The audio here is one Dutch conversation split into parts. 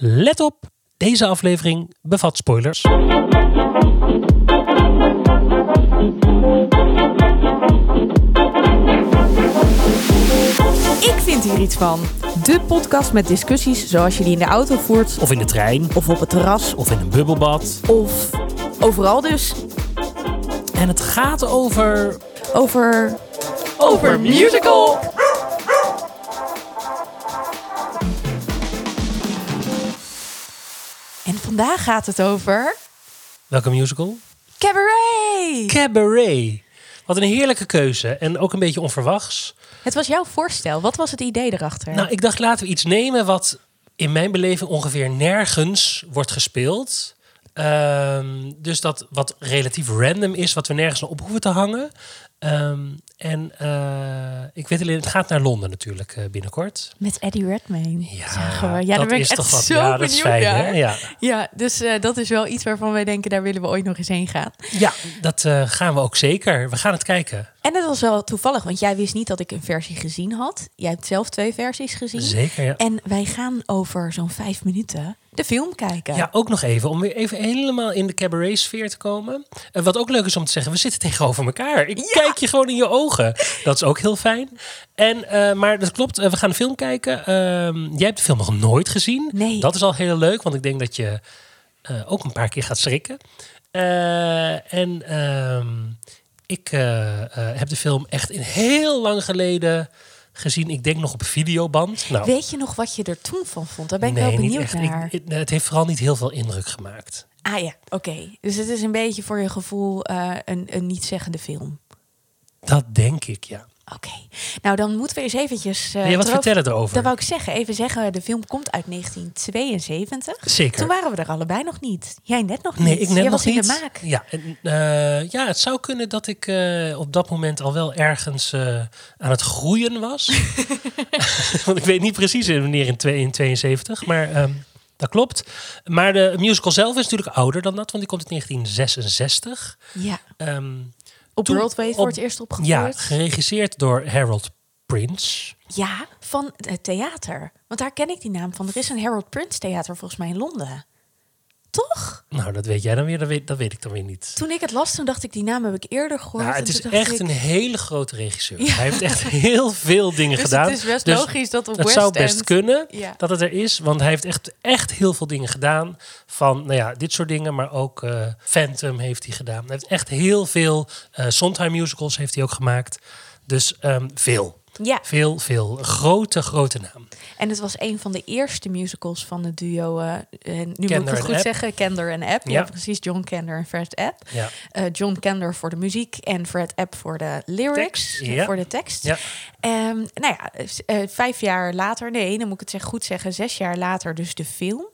Let op, deze aflevering bevat spoilers. Ik vind hier iets van. De podcast met discussies zoals je die in de auto voert, Of in de trein, of op het terras, of in een bubbelbad. of overal dus. En het gaat over... Over. Over musical! Vandaag gaat het over. Welke musical? Cabaret! Cabaret. Wat een heerlijke keuze. En ook een beetje onverwachts. Het was jouw voorstel. Wat was het idee erachter? Nou, ik dacht laten we iets nemen wat in mijn beleving ongeveer nergens wordt gespeeld. Ehm, dus dat wat relatief random is, wat we nergens op hoeven te hangen. Ehm, en eh, ik weet alleen, het gaat naar Londen natuurlijk eh, binnenkort. Met Eddie Redmayne. Ja, Zagen we. Ja, dat daar ben ik is echt toch wat. zo ja, dat benieuwd is fijn, naar. Ja, Ja, dus eh, dat is wel iets waarvan wij denken, daar willen we ooit nog eens heen gaan. ja dat gaan we ook zeker. We gaan het kijken. En het was wel toevallig, want jij wist niet dat ik een versie gezien had. Jij hebt zelf twee versies gezien. Zeker, ja. En wij gaan over zo'n vijf minuten de film kijken. Ja, ook nog even, om weer even helemaal in de cabaret-sfeer te komen. En wat ook leuk is om te zeggen, we zitten tegenover elkaar. Ik kijk je gewoon in je ogen. Dat is ook heel fijn. En, eh, maar dat klopt, eh, we gaan de film kijken. Ehm, jij hebt de film nog nooit gezien. Nee. Dat is al heel leuk, want ik denk dat je eh, ook een paar keer gaat schrikken. Eh, en ehm, ik eh, eh, heb de film echt in heel lang geleden gezien. Ik denk nog op videoband. Nou, Weet je nog wat je er toen van vond? Daar ben ik nee, wel benieuwd naar. Ik- het- het heeft vooral niet heel veel indruk gemaakt. Ah ja, oké. Dus het is een beetje voor je gevoel eh, een, een niet-zeggende film. Dat denk ik, ja. Oké. Nou, dan moeten we eens eventjes... je wat erover- vertellen erover? Dat wou ik zeggen. Even zeggen, de film komt uit 1972. Zeker. Toen waren we er allebei nog niet. Jij net nog Nee, niet. ik net Jij nog was niet. in de maak. Ja, en, eh, ja, het zou kunnen dat ik eh, op dat moment al wel ergens aan het groeien was. Want ik weet niet precies wanneer in, twee- in 72, maar ehm, dat klopt. Maar de musical zelf is natuurlijk ouder dan dat, want die komt uit 1966. Ja. Ehm, Op Toen Broadway voor het eerst opgevoerd. ja, geregisseerd door Harold Prince. Ja, van het theater. Want daar ken ik die naam van. Er is een Harold Prince theater volgens mij in Londen. Toch? Nou, dat weet jij dan weer, dat weet, dat weet ik dan weer niet. Toen ik het las, toen dacht ik, die naam heb ik eerder gehoord. Nou, En het is echt ik, een hele grote regisseur. Ja. Hij heeft echt heel veel dingen Dus gedaan. het is best Dus logisch dat op Het West zou best End... kunnen Ja. dat het er is, want hij heeft echt, echt heel veel dingen gedaan. Van, nou ja, dit soort dingen, maar ook eh, Phantom heeft hij gedaan. Hij heeft echt heel veel eh Sondheim musicals heeft hij ook gemaakt. Dus ehm, veel, Ja, veel, veel. Grote, grote naam. en het was een van de eerste musicals van het duo... eh, nu moet ik het goed App. zeggen, Kender en App. Ja, Ja. precies, John Kender en Fred App. Ja. Eh, John Kender voor de muziek en Fred App voor de lyrics, ja. voor de tekst. Ja. Ehm, nou ja, eh, vijf jaar later, nee, dan moet ik het zeg, goed zeggen, zes jaar later dus de film.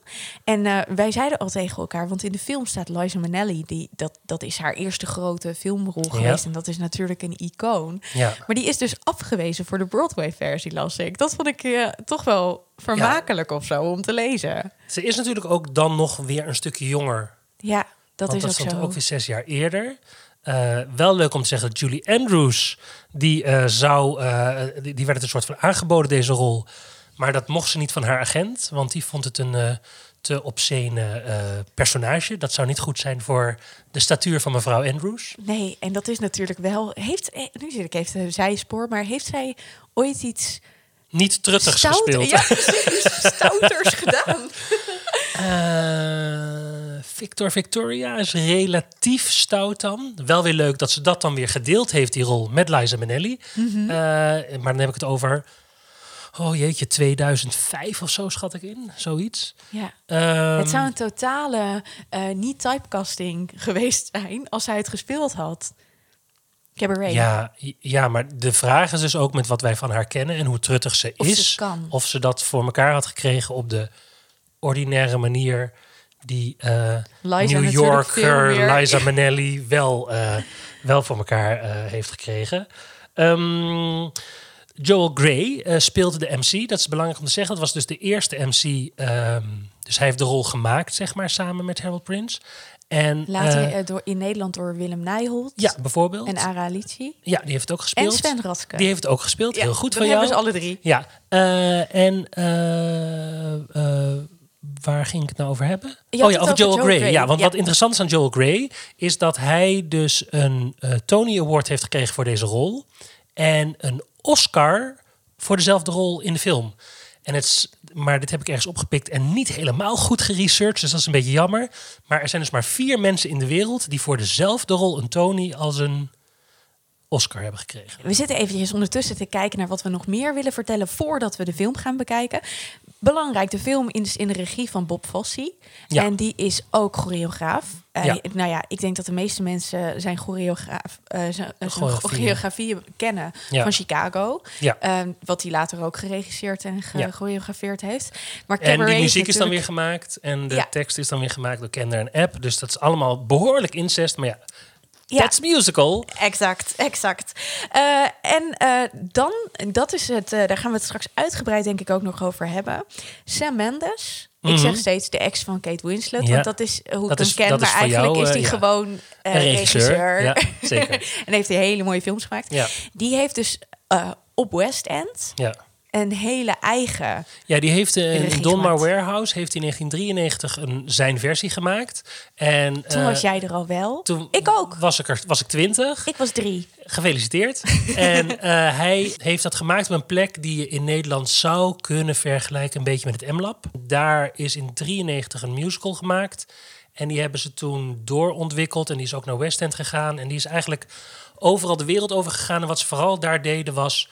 En wij zeiden al tegen elkaar, want in de film staat Liza Minnelli, die, dat, dat is haar eerste grote filmrol geweest en dat is natuurlijk een icoon. Ja. Maar die is dus afgewezen voor de Broadway-versie, las ik. Dat vond ik eh, toch wel vermakelijk of zo om te lezen. Ze is natuurlijk ook dan nog weer een stukje jonger Ja, dat Want is dat ook stond zo. ook weer zes jaar eerder. Eh, wel leuk om te zeggen dat Julie Andrews, die eh, zou, eh, die, die werd het een soort van aangeboden deze rol. Maar dat mocht ze niet van haar agent, want die vond het een eh, te obscene eh, personage. Dat zou niet goed zijn voor de statuur van mevrouw Andrews. Nee, en dat is natuurlijk wel. Heeft, eh, nu zit ik even een zijspoor, maar heeft zij ooit iets Niet truttigs stout- gespeeld. Ja, precies, stouters gedaan? Eh, Victor Victoria is relatief stout dan. Wel weer leuk dat ze dat dan weer gedeeld heeft, die rol, met Liza Minnelli. Eh, maar dan heb ik het over, oh jeetje, 2005 of zo schat ik in, zoiets. Ja. Ehm, het zou een totale eh, niet typecasting geweest zijn als hij het gespeeld had. Cabaret. ja, ja, maar de vraag is dus ook met wat wij van haar kennen en hoe truttig ze Of is. Of ze dat voor elkaar had gekregen op de ordinaire manier die Liza New Yorker. Liza Minnelli wel, eh, wel voor elkaar heeft gekregen. Ehm, Joel Grey eh, speelde de MC. Dat is belangrijk om te zeggen. Dat was dus de eerste MC. ehm, dus hij heeft de rol gemaakt, zeg maar, samen met Harold Prince. En, Later eh, eh, door, in Nederland door Willem Nijholt ja, bijvoorbeeld. en Ara Alici. ja, die heeft het ook gespeeld. En Sven Ratke. Die heeft het ook gespeeld. Heel goed van jou. hebben ze alle drie. Ja, en waar ging ik het nou over hebben? Oh ja, over Joel Joel Grey. Grey, Ja, want ja. wat interessant is aan Joel Grey is dat hij dus een Tony Award heeft gekregen voor deze rol en een Oscar voor dezelfde rol in de film. En het, maar dit heb ik ergens opgepikt en niet helemaal goed geresearched, dus dat is een beetje jammer. Maar er zijn dus maar vier mensen in de wereld die voor dezelfde rol een Tony als een Oscar hebben gekregen. We zitten eventjes ondertussen te kijken naar wat we nog meer willen vertellen voordat we de film gaan bekijken. Belangrijk, de film is in de regie van Bob Fosse. Ja. En die is ook choreograaf. Eh, Ja. Nou ja, ik denk dat de meeste mensen zijn choreograaf, eh, zijn, kennen Ja. van Chicago. Ja. Ehm, wat hij later ook geregisseerd en gechoreografeerd heeft. Maar En die muziek is dan weer gemaakt en de tekst is dan weer gemaakt door Kender en App. Dus dat is allemaal behoorlijk incest. Maar ja, Ja. that's musical. Exact, exact. Eh, en eh, dan, dat is het, eh, daar gaan we het straks uitgebreid denk ik ook nog over hebben. Sam Mendes. Ik Mhm. zeg steeds de ex van Kate Winslet, Ja. want dat is hoe Dat ik is- hem ken. maar eigenlijk jou, is hij ja. gewoon regisseur. zeker. en heeft hij hele mooie films gemaakt. Die heeft dus op West End ja. Een hele eigen... ja die heeft eh, in Regie Donmar. Warehouse heeft in 1993 een, zijn versie gemaakt. En Toen eh, was jij er al wel. toen ik ook. Was ik, er, was ik 20. Ik was drie. Gefeliciteerd. en eh, hij heeft dat gemaakt op een plek die je in Nederland zou kunnen vergelijken, een beetje met het M-Lab. Daar is in 93 een musical gemaakt. En die hebben ze toen doorontwikkeld. En die is ook naar West End gegaan. En die is eigenlijk overal de wereld over gegaan. En wat ze vooral daar deden was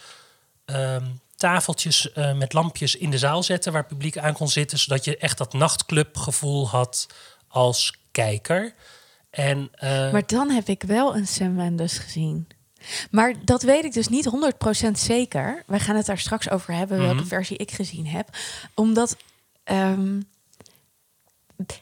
ehm, tafeltjes eh, met lampjes in de zaal zetten waar het publiek aan kon zitten. Zodat je echt dat nachtclubgevoel had als kijker. En, eh, Maar dan heb ik wel een Sam Mendes gezien. Maar dat weet ik dus niet 100% zeker. Wij gaan het daar straks over hebben, welke Mhm. versie ik gezien heb. Omdat ehm,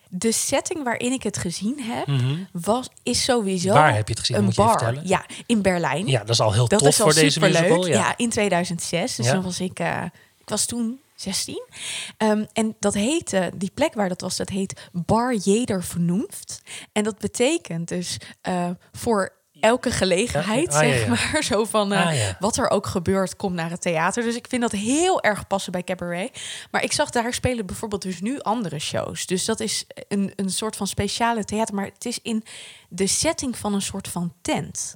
de setting waarin ik het gezien heb, mhm. was, is sowieso Waar heb je het gezien? een Moet je bar. vertellen. Ja, in Berlijn. Ja, dat is al heel dat tof voor deze musical. Ja. Ja. in 2006. Dus Ja. dan was ik, eh, ik was toen 16. Ehm, en dat heette, die plek waar dat was, dat heet Bar Jeder Vernunft. En dat betekent dus eh, voor elke gelegenheid, ja. Ah, ja, zeg maar. Zo van eh, Ah, ja. wat er ook gebeurt, kom naar het theater. Dus ik vind dat heel erg passen bij Cabaret. Maar ik zag daar spelen bijvoorbeeld dus nu andere shows. Dus dat is een, een soort van speciale theater. Maar het is in de setting van een soort van tent.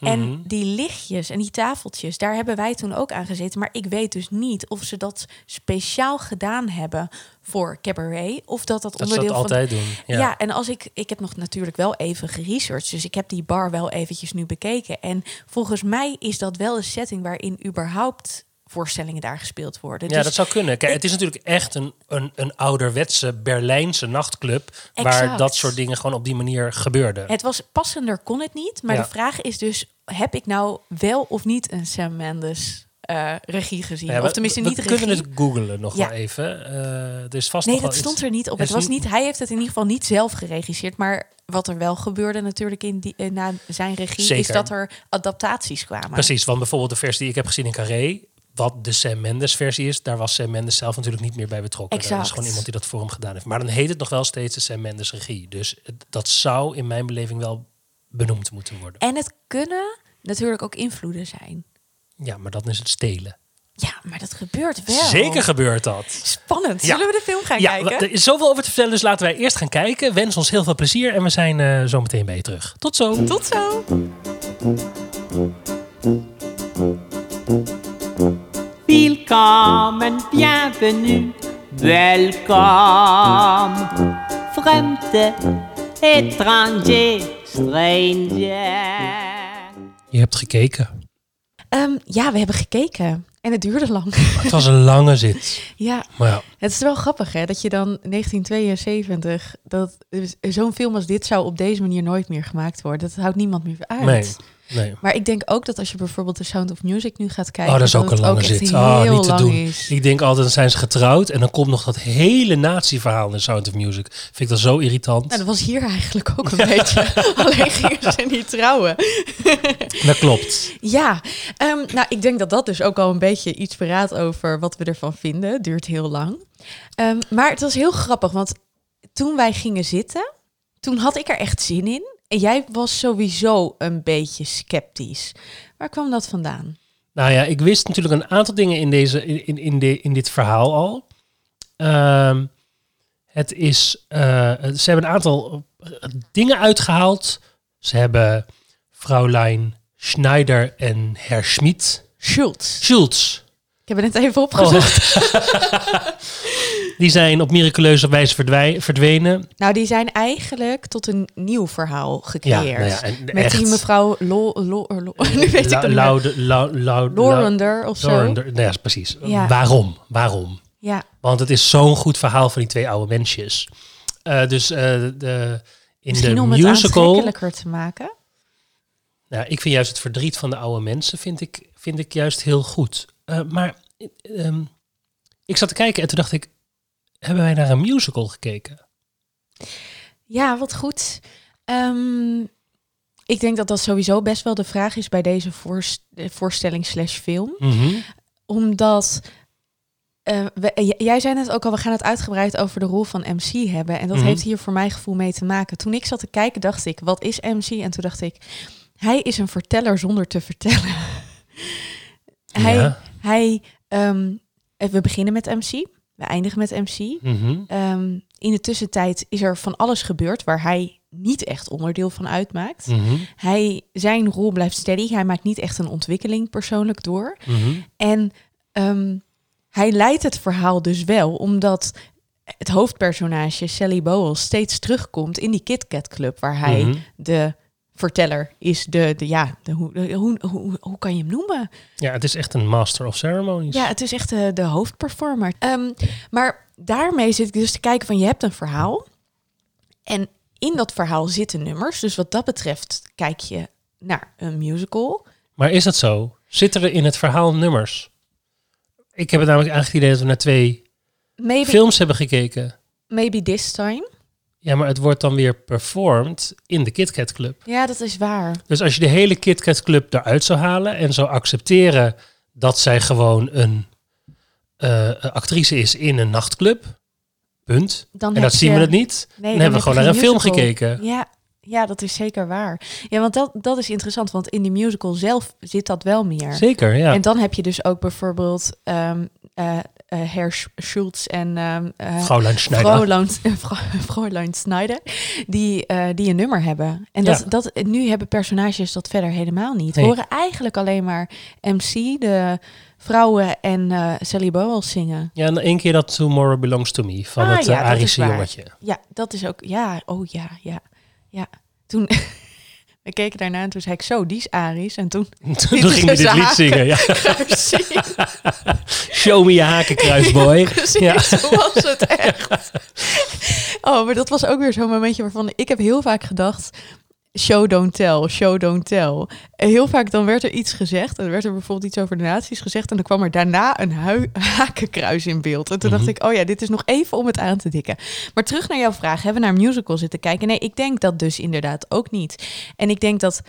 En Mhm. die lichtjes en die tafeltjes, daar hebben wij toen ook aan gezeten. Maar ik weet dus niet of ze dat speciaal gedaan hebben voor Cabaret. Of dat dat, Dat ze onderdeel dat van altijd doen. ja. Ja. en als ik, ik heb nog natuurlijk wel even geresearched, dus ik heb die bar wel eventjes nu bekeken. En volgens mij is dat wel een setting waarin überhaupt voorstellingen daar gespeeld worden. Ja, Dus dat zou kunnen. Kijk, ik- het is natuurlijk echt een, een, een ouderwetse Berlijnse nachtclub... waar dat soort dingen gewoon op die manier gebeurden. het was passender kon het niet, maar Ja. de vraag is dus, heb ik nou wel of niet een Sam Mendes eh, regie gezien? Ja, of tenminste we, niet we regie. kunnen het googlen nog Ja. wel even. Eh, er is vast Nee, dat stond iets- er niet op. Het was niet, hij heeft het in ieder geval niet zelf geregisseerd, maar wat er wel gebeurde natuurlijk in die, eh, na zijn regie, is dat er adaptaties kwamen. Precies, want bijvoorbeeld de versie die ik heb gezien in Carré... wat de Sam Mendes versie is... daar was Sam Mendes zelf natuurlijk niet meer bij betrokken. Dat is Exact. gewoon iemand die dat voor hem gedaan heeft. Maar dan heet het nog wel steeds de Sam Mendes regie. Dus het- dat zou in mijn beleving wel benoemd moeten worden. En het kunnen natuurlijk ook invloeden zijn. Ja, maar dan is het stelen. Ja, maar dat gebeurt wel. Zeker gebeurt dat. Spannend. Ja. Zullen we de film gaan Ja, kijken? er is zoveel over te vertellen, dus laten wij eerst gaan kijken. Wens ons heel veel plezier en we zijn eh, zo meteen bij je terug. Tot zo. Tot zo. Willkommen, bienvenue, welcome. Fremde, étranger, stranger. Je hebt gekeken. Ehm, ja, we hebben gekeken. En het duurde lang. Het was een lange zit. ja, Maar ja, het is wel grappig hè, dat je dan 1972... dat zo'n film als dit zou op deze manier nooit meer gemaakt worden. Dat houdt niemand meer uit. nee. Nee. Maar ik denk ook dat als je bijvoorbeeld The Sound of Music nu gaat kijken... Oh, dat is ook een lange zit. Oh, niet te doen. is. Ik denk altijd, dan zijn ze getrouwd en dan komt nog dat hele nazi-verhaal in The Sound of Music. Vind ik dat zo irritant. Nou, dat was hier eigenlijk ook een beetje. Alleen gingen ze niet trouwen. Dat klopt. Ja, ehm, nou, ik denk dat dat dus ook al een beetje iets verraadt over wat we ervan vinden. Het duurt heel lang. Ehm, maar het was heel grappig, want toen wij gingen zitten, toen had ik er echt zin in. En jij was sowieso een beetje sceptisch. Waar kwam dat vandaan? Nou ja, ik wist natuurlijk een aantal dingen in, deze, in, in, in, de, in dit verhaal al. Ehm, Het is, eh, ze hebben een aantal eh, dingen uitgehaald. Ze hebben Fraulein Schneider en Herr Schmid. Schultz. Schultz. Ik heb het net even opgezocht. Die zijn op miraculeuze wijze verdwenen. Nou, die zijn eigenlijk tot een nieuw verhaal Ja, gecreëerd. nou ja, en Met echt. die mevrouw Lo, Lo, Lo- nu weet ik het. Laude- Lorender of zo. Lorender. Nou ja, precies. Ja. Waarom? Waarom? Ja, Want het is zo'n goed verhaal van die twee oude mensjes. Eh, dus eh, de, in misschien de om het musical... aantrekkelijker te maken. Nou, ik vind juist het verdriet van de oude mensen vind ik, vind ik juist heel goed. Eh, maar eh, ehm, ik zat te kijken en toen dacht ik, hebben wij naar een musical gekeken? Ja, wat goed. Ehm, ik denk dat dat sowieso best wel de vraag is bij deze voorst- eh, voorstelling slash film. Mhm. Omdat, eh, we- j- jij zei net ook al, we gaan het uitgebreid over de rol van MC hebben. En dat Mhm. heeft hier voor mijn gevoel mee te maken. Toen ik zat te kijken, dacht ik, wat is MC? En toen dacht ik, hij is een verteller zonder te vertellen. hij, Ja. hij ehm, eh, we beginnen met MC, we eindigen met MC. Mhm. Ehm, in de tussentijd is er van alles gebeurd waar hij niet echt onderdeel van uitmaakt. Mhm. Hij, zijn rol blijft steady. Hij maakt niet echt een ontwikkeling persoonlijk door. Mhm. En ehm, hij leidt het verhaal dus wel, omdat het hoofdpersonage Sally Bowles steeds terugkomt in die Kit Kat Club, waar hij de verteller is. De, de, ja, de, hoe, hoe, hoe, hoe kan je hem noemen? Ja, het is echt een master of ceremonies. Ja, het is echt de, de hoofdperformer. Ehm, maar daarmee zit ik dus te kijken van je hebt een verhaal. En in dat verhaal zitten nummers. Dus wat dat betreft kijk je naar een musical. Maar is dat zo? Zitten er in het verhaal nummers? Ik heb het namelijk eigenlijk het idee dat we naar twee Maybe, films hebben gekeken. maybe this time. Ja, maar het wordt dan weer performed in de Kit Kat Club. Ja, dat is waar. Dus als je de hele Kit Kat Club eruit zou halen en zou accepteren dat zij gewoon een eh, actrice is in een nachtclub, punt. Dan en dat zien we het niet. Nee, dan, hebben we gewoon naar een film gekeken. Ja, ja, dat is zeker waar. Ja, want dat, dat is interessant, want in die musical zelf zit dat wel meer. Zeker, ja. En dan heb je dus ook bijvoorbeeld ehm eh eh, Herr Sch- Schultz en Schneider. Fräulein, Schneider, die, eh, die een nummer hebben. En dat, Ja. dat, nu hebben personages dat verder helemaal niet. Nee. Horen eigenlijk alleen maar MC, de vrouwen en eh, Sally Bowles zingen. Ja, en één keer dat Tomorrow Belongs to Me van Ah, het ja, Arische jongetje. Ja, dat is ook, ja, oh ja, ja, ja. Toen, we keken daarna en toen zei ik zo, die is Aries. En toen Toen ging we dit tussen lied zingen. Ja. Show me je hakenkruisboy. precies Ja. zo was het echt. Oh, maar dat was ook weer zo'n momentje waarvan ik heb heel vaak gedacht... Show don't tell, show don't tell. En heel vaak dan werd er iets gezegd. En werd er bijvoorbeeld iets over de nazi's gezegd. En dan kwam er daarna een hakenkruis in beeld. En toen dacht Mhm. ik, oh ja, dit is nog even om het aan te dikken. Maar terug naar jouw vraag. Hebben we naar een musical zitten kijken? Nee, ik denk dat dus inderdaad ook niet. En ik denk dat,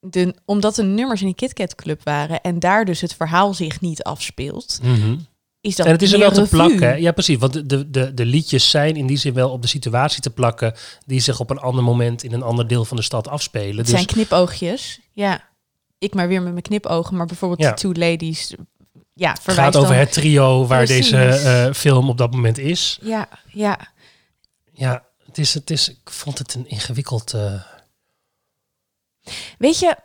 de, omdat de nummers in de Kit Kat Club waren... en daar dus het verhaal zich niet afspeelt... Mhm. Is dat En het is er wel te plakken. Ja, precies. Want de, de, de, liedjes zijn in die zin wel op de situatie te plakken... die zich op een ander moment in een ander deel van de stad afspelen. Het Dus zijn knipoogjes. Ja, ik maar weer met mijn knipogen. Maar bijvoorbeeld Ja. de Two Ladies... Ja, het verwijst gaat over dan... het trio waar Precies. deze eh, film op dat moment is. Ja, ja. Ja, het is, het is, ik vond het een ingewikkeld... eh, Weet je,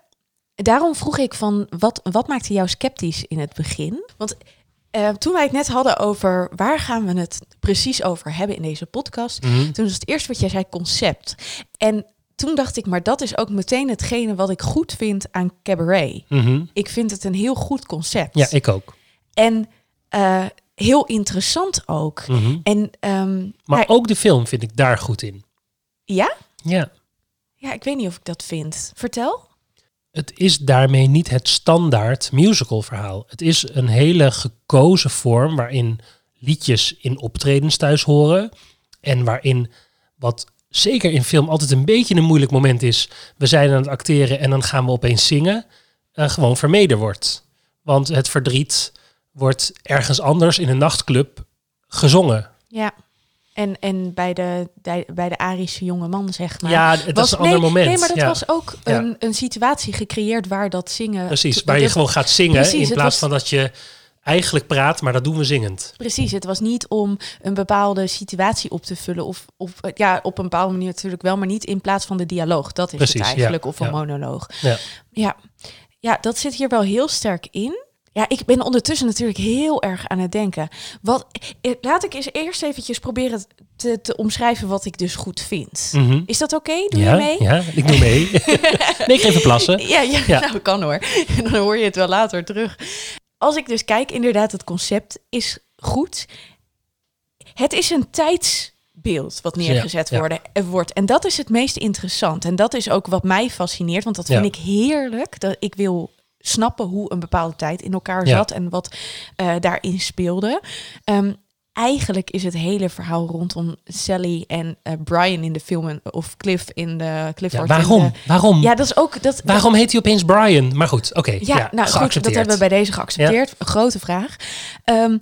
daarom vroeg ik van... Wat, wat maakte jou sceptisch in het begin? Want eh, toen wij het net hadden over... waar gaan we het precies over hebben in deze podcast... mhm. Toen was het eerste wat jij zei concept. En toen dacht ik, maar dat is ook meteen hetgene wat ik goed vind aan cabaret. Mhm. Ik vind het een heel goed concept. Ja, ik ook. En eh, heel interessant ook. Mhm. En ehm, Maar ook de film vind ik daar goed in. ja? Ja, Ja, ik weet niet of ik dat vind. Vertel. Het is daarmee niet het standaard musical verhaal. Het is een hele gekozen vorm waarin liedjes in optredens thuis horen. En waarin, wat zeker in film altijd een beetje een moeilijk moment is... we zijn aan het acteren en dan gaan we opeens zingen... eh, gewoon vermeden wordt. Want het verdriet wordt ergens anders in een nachtclub gezongen. Ja. En, en bij, de, bij, de Arische jonge man, zeg maar. ja, het was een ander nee, moment. Nee, maar dat ja. was ook Ja. een, een situatie gecreëerd waar dat zingen... Precies, waar je gewoon gaat zingen Precies, in plaats was- van dat je eigenlijk praat, maar dat doen we zingend. Precies, het was niet om een bepaalde situatie op te vullen. Of, of ja, op een bepaalde manier natuurlijk wel, maar niet in plaats van de dialoog. Dat is Precies, het ja, eigenlijk, of een monoloog. Ja. Ja. ja, dat zit hier wel heel sterk in. Ja, ik ben ondertussen natuurlijk heel erg aan het denken. Wat, eh, laat ik eens eerst eventjes proberen te, te omschrijven wat ik dus goed vind. Mhm. Is dat oké? Doe ja, je mee? Ja, ik doe mee. nee, ik ga even plassen. Ja, ja, Ja. nou kan hoor. Dan hoor je het wel later terug. Als ik dus kijk, inderdaad, het concept is goed. Het is een tijdsbeeld wat neergezet Ja, ja. worden, eh, wordt. En dat is het meest interessant. En dat is ook wat mij fascineert, want dat vind Ja. ik heerlijk. Dat ik wil snappen hoe een bepaalde tijd in elkaar Ja. zat en wat eh, daarin speelde. Ehm, eigenlijk is het hele verhaal rondom Sally en eh, Brian in de film of Cliff in de Cliff Ja, waarom? de- Waarom? ja, dat is ook dat. Waarom heet hij opeens Brian? Maar goed, oké. Ja, ja, nou goed, dat hebben we bij deze geaccepteerd. Grote vraag. Ehm,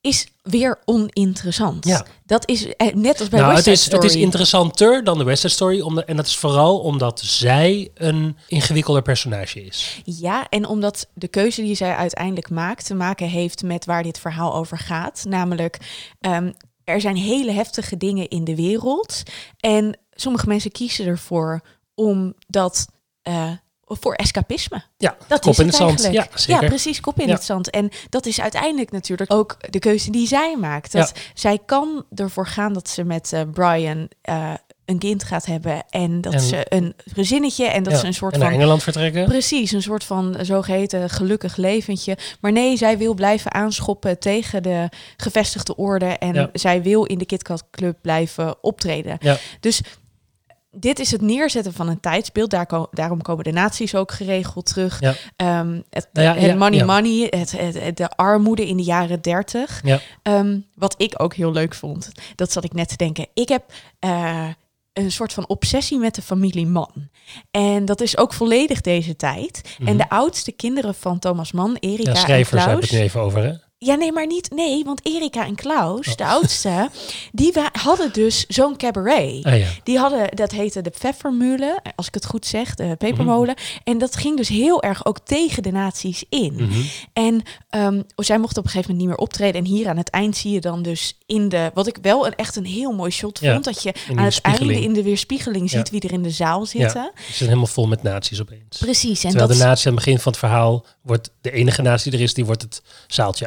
is weer oninteressant. Ja. Dat is eh, net als bij nou, West het is, het is interessanter dan de West Side Story. Omdat, en dat is vooral omdat zij een ingewikkelder personage is. Ja, en omdat de keuze die zij uiteindelijk maakt te maken heeft met waar dit verhaal over gaat. Namelijk, ehm, er zijn hele heftige dingen in de wereld. En sommige mensen kiezen ervoor om dat eh, voor escapisme. Ja, Dat kop is in het zand. Ja, zeker. Ja, precies, kop in Ja. het zand. En dat is uiteindelijk natuurlijk ook de keuze die zij maakt. Dat zij kan ervoor gaan dat ze met eh, Brian eh, een kind gaat hebben en dat En- ze een gezinnetje en dat Ja, ze een soort en naar van Engeland vertrekken. Precies, een soort van zogeheten gelukkig leventje. Maar nee, zij wil blijven aanschoppen tegen de gevestigde orde. En Ja. zij wil in de KitKat Club blijven optreden. Ja. Dus dit is het neerzetten van een tijdsbeeld. Daar ko- daarom komen de naties ook geregeld terug. Ja. Ehm, het, Nou ja, het ja, money money, het, het- het- de armoede in de jaren dertig. Ja. Ehm, wat ik ook heel leuk vond, dat zat ik net te denken. Ik heb eh, een soort van obsessie met de familie Mann. En dat is ook volledig deze tijd. En de oudste kinderen van Thomas Mann, Erika Mhm. En schrijvers hebben Klaus... het nu even over, hè? Ja, nee, maar niet. Nee, want Erika en Klaus, Oh. de oudste, die hadden dus zo'n cabaret. Ah ja. Die hadden, dat heette de Pfeffermühle, als ik het goed zeg, de pepermolen. Mhm. En dat ging dus heel erg ook tegen de nazi's in. Mhm. En ehm, zij mochten op een gegeven moment niet meer optreden. En hier aan het eind zie je dan dus in de, wat ik wel een, echt een heel mooi shot Ja, vond, dat je aan het einde in de weerspiegeling ziet Ja. wie er in de zaal zitten. Ze zijn helemaal vol met nazi's opeens. Precies, en Terwijl dat de nazi aan het begin van het verhaal wordt de enige nazi die er is, die wordt het zaaltje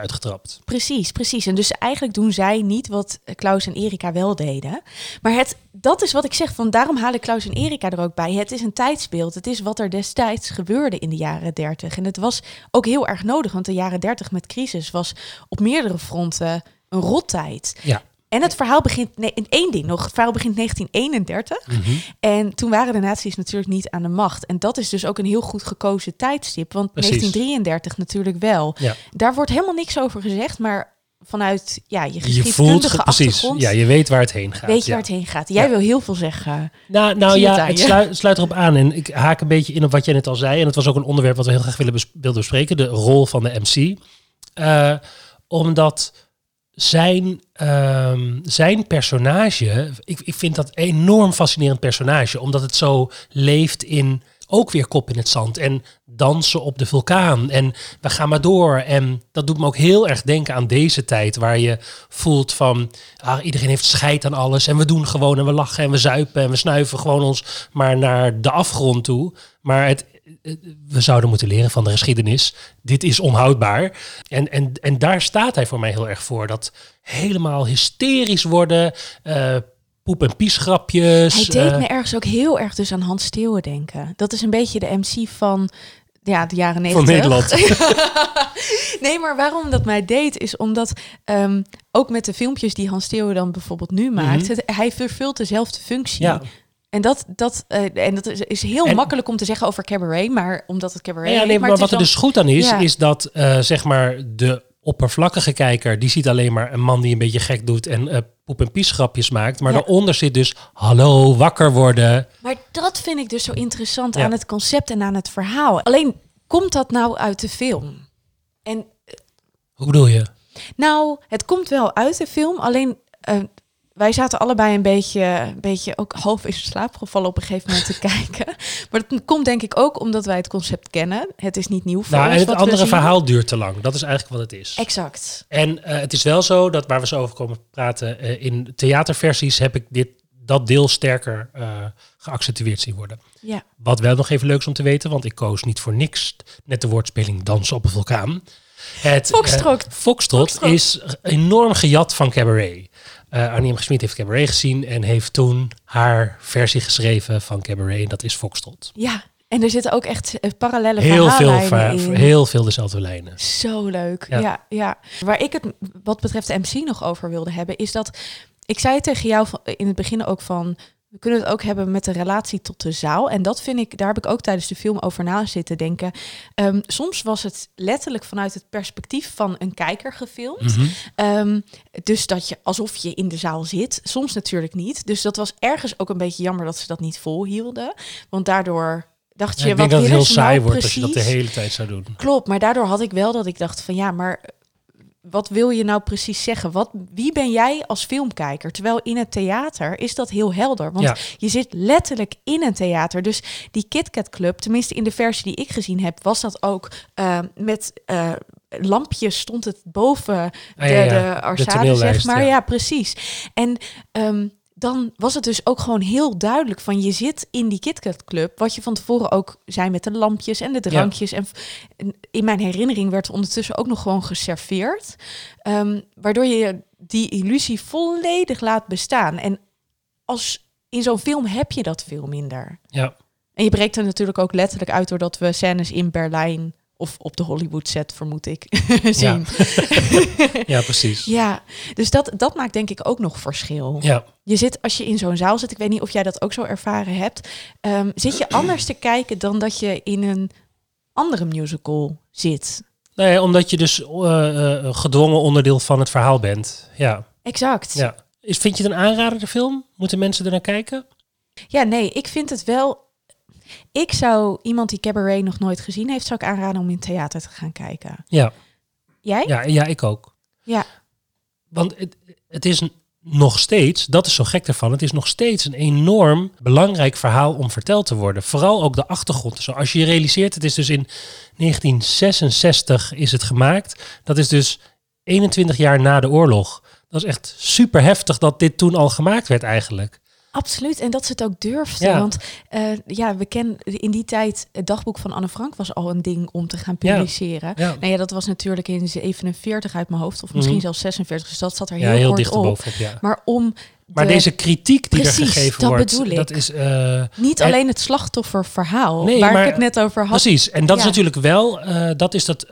Precies, precies. En dus eigenlijk doen zij niet wat Klaus en Erika wel deden. Maar het, dat is wat ik zeg, van daarom halen Klaus en Erika er ook bij. Het is een tijdsbeeld. Het is wat er destijds gebeurde in de jaren dertig. En het was ook heel erg nodig, want de jaren dertig met crisis was op meerdere fronten een rottijd. Ja. En het verhaal begint, nee, in één ding nog, het verhaal begint 1931. Mhm. En toen waren de nazi's natuurlijk niet aan de macht. En dat is dus ook een heel goed gekozen tijdstip. Want Precies. 1933 natuurlijk wel. Ja. Daar wordt helemaal niks over gezegd, maar vanuit ja, je Je geschiedkundige voelt, precies, ja, je weet waar het heen gaat. weet je ja. waar het heen gaat. Jij Ja. wil heel veel zeggen. Nou, nou het ja, aan het je. sluit, sluit erop aan. En ik haak een beetje in op wat jij net al zei. En het was ook een onderwerp wat we heel graag willen bes- wilden bespreken. De rol van de MC. Eh, omdat zijn, ehm, zijn personage... Ik, ik vind dat enorm fascinerend personage. Omdat het zo leeft in ook weer kop in het zand. En dansen op de vulkaan. En we gaan maar door. En dat doet me ook heel erg denken aan deze tijd. Waar je voelt van... Ah, iedereen heeft scheid aan alles. En we doen gewoon en we lachen en we zuipen. En we snuiven gewoon ons maar naar de afgrond toe. Maar het, we zouden moeten leren van de geschiedenis. Dit is onhoudbaar. En, en, en daar staat hij voor mij heel erg voor. Dat helemaal hysterisch worden. eh, poep- en piesgrapjes. Hij deed eh, me ergens ook heel erg dus aan Hans Steeuwen denken. Dat is een beetje de MC van ja, de jaren negentig. Van Nederland. nee, maar waarom dat mij deed, is omdat ehm, ook met de filmpjes die Hans Steeuwen dan bijvoorbeeld nu maakt, het- hij vervult dezelfde functie. Mhm. Ja. En dat, dat, eh, en dat is, is heel En- makkelijk om te zeggen over cabaret, maar omdat het cabaret Ja, nee, maar, wat er dus goed aan is, Ja. is dat eh, zeg maar de oppervlakkige kijker, die ziet alleen maar een man die een beetje gek doet en eh, poep- en piesgrapjes maakt. Maar Ja. daaronder zit dus, hallo, wakker worden. Maar dat vind ik dus zo interessant Ja. aan het concept en aan het verhaal. Alleen, komt dat nou uit de film? En Hoe bedoel je? nou, het komt wel uit de film, alleen... wij zaten allebei een beetje, een beetje ook half in slaap gevallen op een gegeven moment te kijken. Maar dat komt denk ik ook omdat wij het concept kennen. Het is niet nieuw voor Nou, ons en het andere verhaal duurt te lang. Dat is eigenlijk wat het is. Exact. En eh, het is wel zo dat waar we zo over komen praten, eh, in theaterversies heb ik dit, dat deel sterker eh, geaccentueerd zien worden. Ja. Wat wel nog even leuk is om te weten, want ik koos niet voor niks net de woordspeling dansen op een vulkaan. Het, Foxtrot. Foxtrot Foxtrot. is enorm gejat van Cabaret. Eh Arnie M. Gesmied heeft Cabaret gezien en heeft toen haar versie geschreven van Cabaret. En dat is Foxtrot. Ja, en er zitten ook echt eh, parallele Heel veel, in. heel veel dezelfde lijnen. Zo leuk. Ja. Ja. Ja, Waar ik het wat betreft de MC nog over wilde hebben, is dat ik zei tegen jou in het begin ook van. We kunnen het ook hebben met de relatie tot de zaal. En dat vind ik, daar heb ik ook tijdens de film over na zitten denken. Ehm, soms was het letterlijk vanuit het perspectief van een kijker gefilmd. Mhm. Ehm, dus dat je alsof je in de zaal zit. Soms natuurlijk niet. Dus dat was ergens ook een beetje jammer dat ze dat niet volhielden. Want daardoor dacht je, Ja, ik wat denk dat het heel ze nou saai wordt als je dat de hele tijd zou doen. Klopt, maar daardoor had ik wel dat ik dacht van ja, maar wat wil je nou precies zeggen? Wat, wie ben jij als filmkijker? Terwijl in het theater is dat heel helder. Want Ja. je zit letterlijk in een theater. Dus die KitKat Club, tenminste in de versie die ik gezien heb, was dat ook eh, met eh, lampjes stond het boven Ah, de, ja, ja, de de arcade, zeg maar. ja. Ja, precies. En ehm, dan was het dus ook gewoon heel duidelijk van je zit in die KitKat Club, wat je van tevoren ook zei met de lampjes en de drankjes. En, en in mijn herinnering werd ondertussen ook nog gewoon geserveerd, Ehm, waardoor je die illusie volledig laat bestaan. En als in zo'n film heb je dat veel minder. Ja. En je breekt er natuurlijk ook letterlijk uit doordat we scènes in Berlijn of op de Hollywood set, vermoed ik, zien. ja, precies. Ja, dus dat, dat maakt denk ik ook nog verschil. Ja. Je zit, als je in zo'n zaal zit, ik weet niet of jij dat ook zo ervaren hebt, ehm, zit je anders te kijken dan dat je in een andere musical zit. Nee, omdat je dus eh, eh, gedwongen onderdeel van het verhaal bent. Ja. Exact. ja. Is, vind je het een aanrader, de film? Moeten mensen er naar kijken? Ja, nee, ik vind het wel. Ik zou iemand die Cabaret nog nooit gezien heeft, zou ik aanraden om in theater te gaan kijken. Ja. Jij? Ja, ja ik ook. Ja. Want het, het is nog steeds, dat is zo gek ervan, het is nog steeds een enorm belangrijk verhaal om verteld te worden. Vooral ook de achtergrond. Zo, als je je realiseert, het is dus in 1966 is het gemaakt. Dat is dus 21 jaar na de oorlog. Dat is echt super heftig dat dit toen al gemaakt werd eigenlijk. Absoluut. En dat ze het ook durfden. Ja. Want eh, ja, we kennen in die tijd het dagboek van Anne Frank was al een ding om te gaan publiceren. Ja, Nou ja, dat was natuurlijk in 47 uit mijn hoofd, of misschien Mhm. zelfs 46. Dus dat zat er heel, heel kort dicht op. erbovenop, ja. Maar om Maar de- deze kritiek die er Precies, gegeven dat wordt, bedoel ik. dat is... eh, niet en- alleen het slachtofferverhaal, Nee, waar maar- ik het net over had. Precies, en dat is natuurlijk wel, eh, dat is dat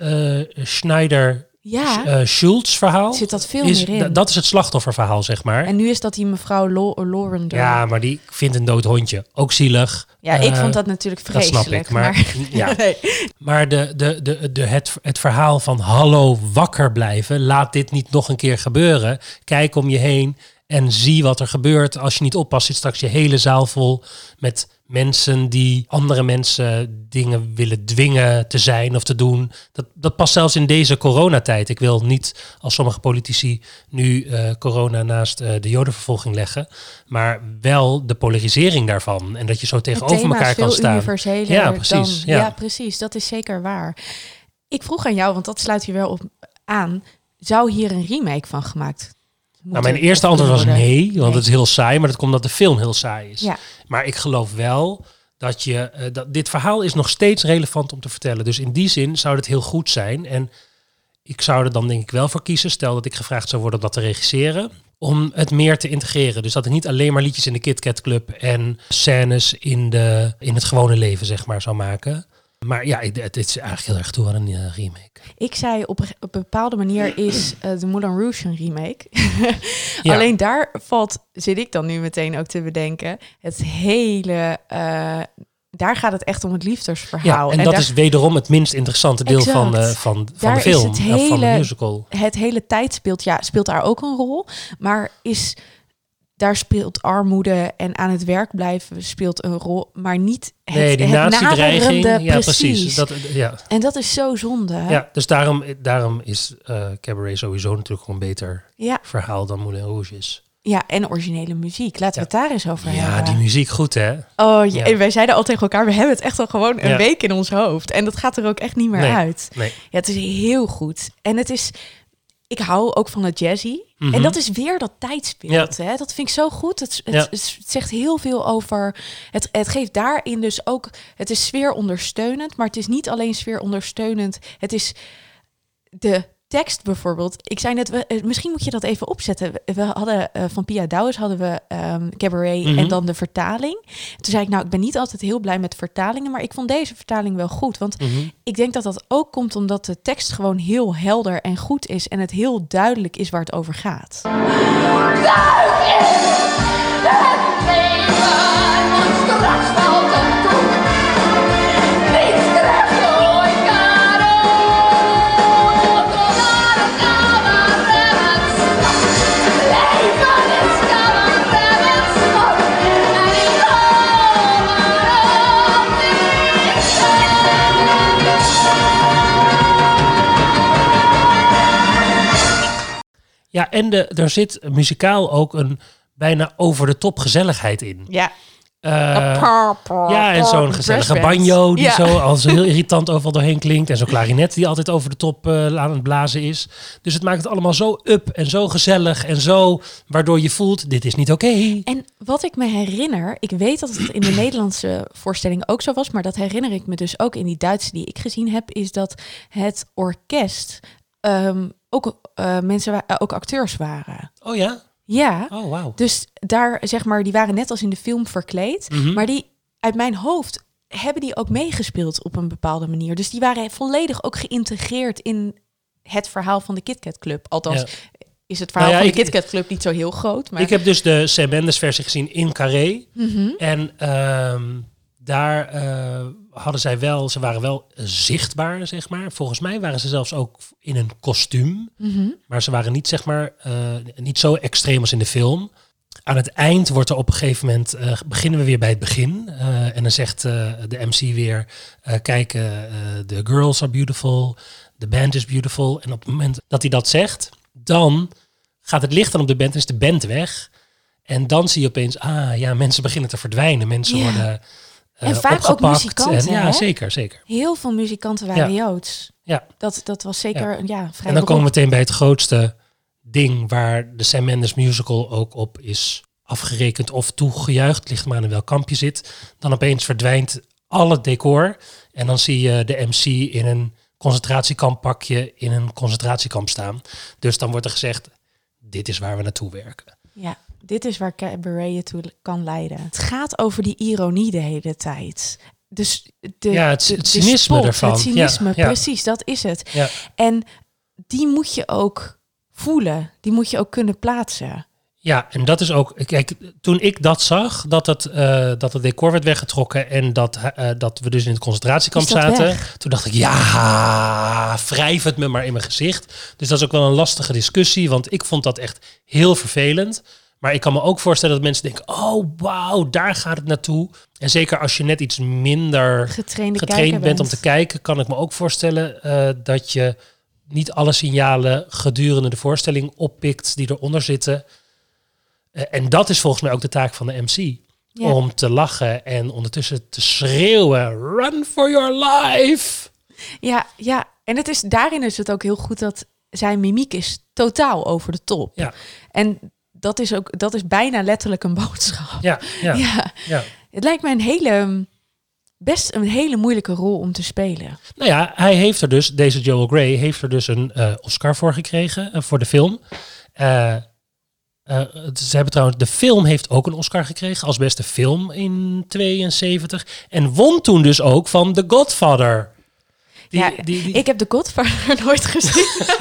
Schneider Ja, eh Schultz verhaal. zit dat veel is, meer in. Dat is het slachtofferverhaal, zeg maar. en nu is dat die mevrouw Lo Lauren. ja, maar die vindt een dood hondje. Ook zielig. Ja, ik Eh, vond dat natuurlijk Dat vreselijk. snap ik. Maar, ja. Nee. maar de, de, de, de, het, het verhaal van hallo, wakker blijven. Laat dit niet nog een keer gebeuren. Kijk om je heen en zie wat er gebeurt. Als je niet oppast, zit straks je hele zaal vol met mensen die andere mensen dingen willen dwingen te zijn of te doen. Dat, dat past zelfs in deze coronatijd. Ik wil niet, als sommige politici nu eh, corona naast eh, de jodenvervolging leggen, maar wel de polarisering daarvan. En dat je zo tegenover elkaar kan staan. Ja, precies, Dan, ja. ja. precies. Dat is zeker waar. Ik vroeg aan jou, want dat sluit hier wel op aan. Zou hier een remake van gemaakt Nou, mijn eerste antwoord was nee, want Nee. het is heel saai, maar dat komt omdat de film heel saai is. Ja. Maar ik geloof wel dat je eh, dat dit verhaal is nog steeds relevant om te vertellen. Dus in die zin zou het heel goed zijn. En ik zou er dan denk ik wel voor kiezen, stel dat ik gevraagd zou worden om dat te regisseren, om het meer te integreren. Dus dat ik niet alleen maar liedjes in de Kit Kat Club en scènes in, de, in het gewone leven zeg maar zou maken. Maar ja, het, is eigenlijk heel erg toe aan een eh, remake. Ik zei op, een- op een bepaalde manier is eh, de Moulin Rouge een remake. Ja. Alleen daar valt, zit ik dan nu meteen ook te bedenken, het hele... eh, daar gaat het echt om het Ja, liefdesverhaal. en, dat daar- is wederom het minst interessante deel van, van, van Daar de is film, het of van de hele- musical. het hele tijd speelt, ja, speelt daar ook een rol. Maar is, daar speelt armoede en aan het werk blijven speelt een rol. Maar niet het, Nee, die Ja, precies. Dat, ja. En dat is zo zonde. ja, dus daarom, daarom is eh Cabaret sowieso natuurlijk gewoon een beter Ja, verhaal dan Moulin Rouge is. Ja, en originele muziek. Laten we het daar eens over Ja, hebben. die muziek goed, hè? Oh, ja. Ja. en wij zeiden al tegen elkaar, we hebben het echt al gewoon een Ja. week in ons hoofd. En dat gaat er ook echt niet meer Nee. uit. Nee. Ja, het is heel goed. En het is, ik hou ook van het jazzy. Mhm. En dat is weer dat tijdsbeeld. Hè? Dat vind ik zo goed. Het, het, Ja. het zegt heel veel over. Het, het geeft daarin dus ook. Het is sfeerondersteunend, maar het is niet alleen sfeerondersteunend. Het is de tekst bijvoorbeeld. Ik zei net, we, eh, misschien moet je dat even opzetten. We, hadden eh, van Pia Douwes hadden we ehm, cabaret Mhm. en dan de vertaling. Toen zei ik, nou, ik ben niet altijd heel blij met vertalingen, maar ik vond deze vertaling wel goed. Want Mhm. ik denk dat dat ook komt omdat de tekst gewoon heel helder en goed is en het heel duidelijk is waar het over gaat. Ja, en de, er zit muzikaal ook een bijna over de top gezelligheid in. Ja. Eh, ja, en zo'n gezellige banjo die Ja. zo als heel irritant overal doorheen klinkt. En zo'n klarinet die altijd over de top eh, aan het blazen is. Dus het maakt het allemaal zo up en zo gezellig en zo... waardoor je voelt, dit is niet oké. En wat ik me herinner, ik weet dat het in de Nederlandse voorstelling ook zo was, maar dat herinner ik me dus ook in die Duitse die ik gezien heb, is dat het orkest ehm, ook eh, mensen, wa- eh, ook acteurs waren. Oh ja? Ja. Oh, wauw. Dus daar, zeg maar, die waren net als in de film verkleed. Mhm. Maar die, uit mijn hoofd, hebben die ook meegespeeld op een bepaalde manier. Dus die waren volledig ook geïntegreerd in het verhaal van de KitKat Club. Althans, Ja. is het verhaal Nou ja, van de KitKat Club niet zo heel groot. Maar... Ik heb dus de Sam Mendes versie gezien in Carré. Mhm. En ehm, daar eh, hadden zij wel, ze waren wel zichtbaar, zeg maar. Volgens mij waren ze zelfs ook in een kostuum. Mhm. Maar ze waren niet, zeg maar, eh, niet zo extreem als in de film. Aan het eind wordt er op een gegeven moment, eh, beginnen we weer bij het begin. Eh, en dan zegt de MC weer, kijk, de girls are beautiful, the band is beautiful. En op het moment dat hij dat zegt, dan gaat het licht dan op de band en is de band weg. En dan zie je opeens, ah ja, mensen beginnen te verdwijnen. Mensen worden En vaak ook muzikanten, en, ja, hè? zeker, zeker. Heel veel muzikanten waren Joods. Ja. Dat, dat was zeker ja. vrij En dan komen we meteen bij het grootste ding waar de Sam Mendes musical ook op is afgerekend of toegejuicht. Ligt maar aan in welk kamp je zit. Dan opeens verdwijnt al het decor. En dan zie je de MC in een concentratiekamppakje in een concentratiekamp staan. Dus dan wordt er gezegd, dit is waar we naartoe werken. Ja, dit is waar cabaret je toe kan leiden. Het gaat over die ironie de hele tijd. Dus de, Ja, het- de- het de cynisme spot, ervan. Het cynisme, Ja, ja. precies, dat is het. Ja. En die moet je ook voelen. Die moet je ook kunnen plaatsen. Ja, en dat is ook. Kijk, toen ik dat zag, dat het, eh, dat het decor werd weggetrokken en dat, eh, dat we dus in het concentratiekamp zaten, weg? toen dacht ik, ja, wrijf het me maar in mijn gezicht. Dus dat is ook wel een lastige discussie, want ik vond dat echt heel vervelend. Maar ik kan me ook voorstellen dat mensen denken, oh wauw, daar gaat het naartoe. En zeker als je net iets minder Getrainde getraind bent om te kijken, kan ik me ook voorstellen eh, dat je niet alle signalen gedurende de voorstelling oppikt die eronder zitten. Eh, en dat is volgens mij ook de taak van de MC. Ja. Om te lachen en ondertussen te schreeuwen: Run for your life! Ja, ja, en het is, daarin is het ook heel goed dat zijn mimiek is totaal over de top. Ja. En dat is ook, dat is bijna letterlijk een boodschap. Ja, ja, ja. ja. Het lijkt me een hele, best een hele moeilijke rol om te spelen. Nou ja, hij heeft er dus, deze Joel Grey, heeft er dus een eh, Oscar voor gekregen eh, voor de film. Eh, eh, ze hebben trouwens, de film heeft ook een Oscar gekregen als beste film in 72. En won toen dus ook van The Godfather. Die, ja, die, die- Ik heb de Godfather nooit gezien.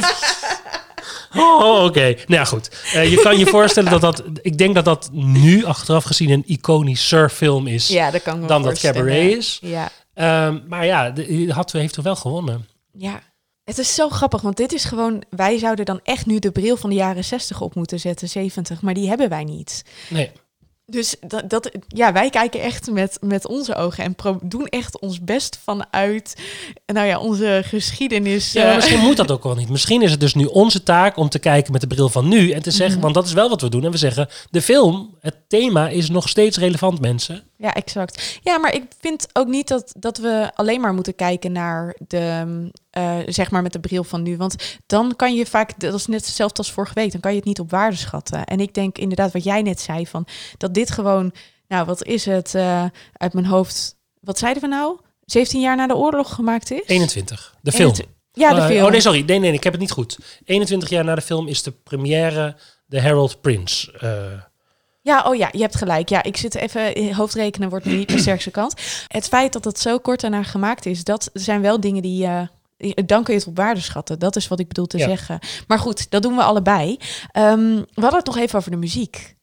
Oh, oké. Nou ja, goed. Eh, je kan je voorstellen dat dat... Ik denk dat dat nu achteraf gezien een iconischer film is ja, dat kan dan dat. Cabaret is. Ja, Ehm, maar ja, de, had, heeft er wel gewonnen. ja. Het is zo grappig, want dit is gewoon... Wij zouden dan echt nu de bril van de jaren 60 op moeten zetten, 70. Maar die hebben wij niet. Nee. Dus dat, dat, ja, wij kijken echt met, met onze ogen en pro- doen echt ons best vanuit nou ja, onze geschiedenis. Ja, eh, misschien moet dat ook wel niet. Misschien is het dus nu onze taak om te kijken met de bril van nu en te zeggen, Mhm. want dat is wel wat we doen. En we zeggen, de film, het thema is nog steeds relevant, mensen. Ja, exact. Ja, maar ik vind ook niet dat, dat we alleen maar moeten kijken naar de, eh, zeg maar met de bril van nu. Want dan kan je vaak, dat is net hetzelfde als vorige week, dan kan je het niet op waarde schatten. En ik denk inderdaad wat jij net zei, van dat dit gewoon, nou wat is het eh, uit mijn hoofd, wat zeiden we nou? 17 jaar na de oorlog gemaakt is? 21, de film. 21 Ja, de Eh, film. oh nee, sorry. Nee, nee, ik heb het niet goed. 21 jaar na de film is de première de Harold Prince. Eh, Ja, oh ja, je hebt gelijk. Ja, ik zit even, hoofdrekenen wordt nu niet mijn sterkste kant. Het feit dat het zo kort daarna gemaakt is, dat zijn wel dingen die... eh, dan kun je het op waarde schatten. Dat is wat ik bedoel te Ja. zeggen. Maar goed, dat doen we allebei. Ehm, we hadden het nog even over de muziek.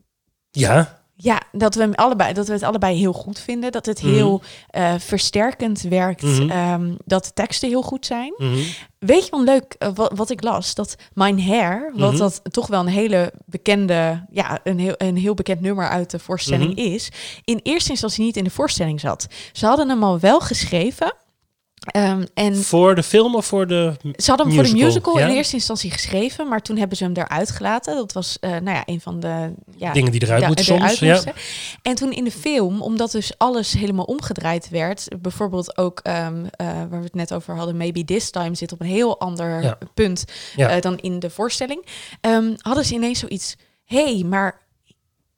ja, Ja, dat we, hem allebei, dat we het allebei heel goed vinden. Dat het Mhm. heel eh, versterkend werkt. Mhm. ehm, dat de teksten heel goed zijn. mhm. Weet je wel leuk eh, wat, wat ik las? Dat Mine Hair, wat Mhm. dat toch wel een hele bekende, ja, een heel, een heel bekend nummer uit de voorstelling Mhm. is, in eerste instantie niet in de voorstelling zat. Ze hadden hem al wel geschreven. Ehm, en voor de film of voor de... ze hadden hem voor de musical, ja? in eerste instantie geschreven, maar toen hebben ze hem eruit gelaten. Dat was, eh, nou ja, een van de ja, Dingen die eruit moeten soms. eruit Ja. En toen in de film, omdat dus alles helemaal omgedraaid werd, bijvoorbeeld ook ehm, eh, waar we het net over hadden, Maybe This Time zit op een heel ander punt eh, dan in de voorstelling, ehm, hadden ze ineens zoiets, hey, maar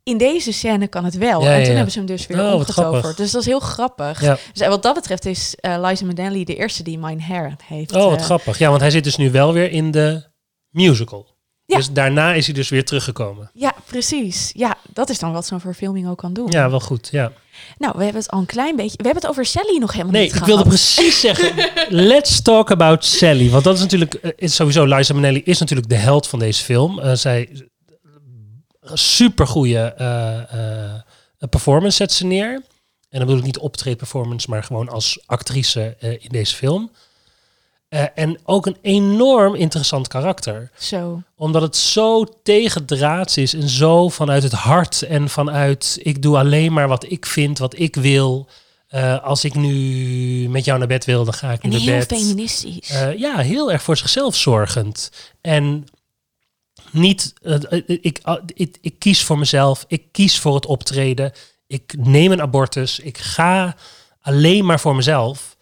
in deze scène kan het wel. Ja, en toen ja. hebben ze hem dus weer Oh, omgetoverd. Dus dat is heel grappig. Ja. Dus, eh, wat dat betreft is eh, Liza Minnelli de eerste die Mine Hair heeft. Oh, wat eh, grappig. Ja, want hij zit dus nu wel weer in de musical. Ja. Dus daarna is hij dus weer teruggekomen. Ja, precies. Ja, dat is dan wat zo'n verfilming ook kan doen. Ja, wel goed. Ja. Nou, we hebben het al een klein beetje. We hebben het over Sally nog helemaal Nee, niet ik gehad. wilde precies zeggen, let's talk about Sally. Want dat is natuurlijk, is sowieso, Liza Minnelli is natuurlijk de held van deze film. Zij, super goede performance zet ze neer. En dan bedoel ik niet optreed performance, maar gewoon als actrice eh, in deze film. Eh, en ook een enorm interessant karakter Zo. omdat het zo tegendraads is en zo vanuit het hart en vanuit ik doe alleen maar wat ik vind, wat ik wil. Eh, als ik nu met jou naar bed wil, dan ga ik En naar heel bed. feministisch. Eh, ja, heel erg voor zichzelf zorgend. En niet, eh, eh, ik, ah, ik, ik kies voor mezelf, ik kies voor het optreden, ik neem een abortus, ik ga alleen maar voor mezelf.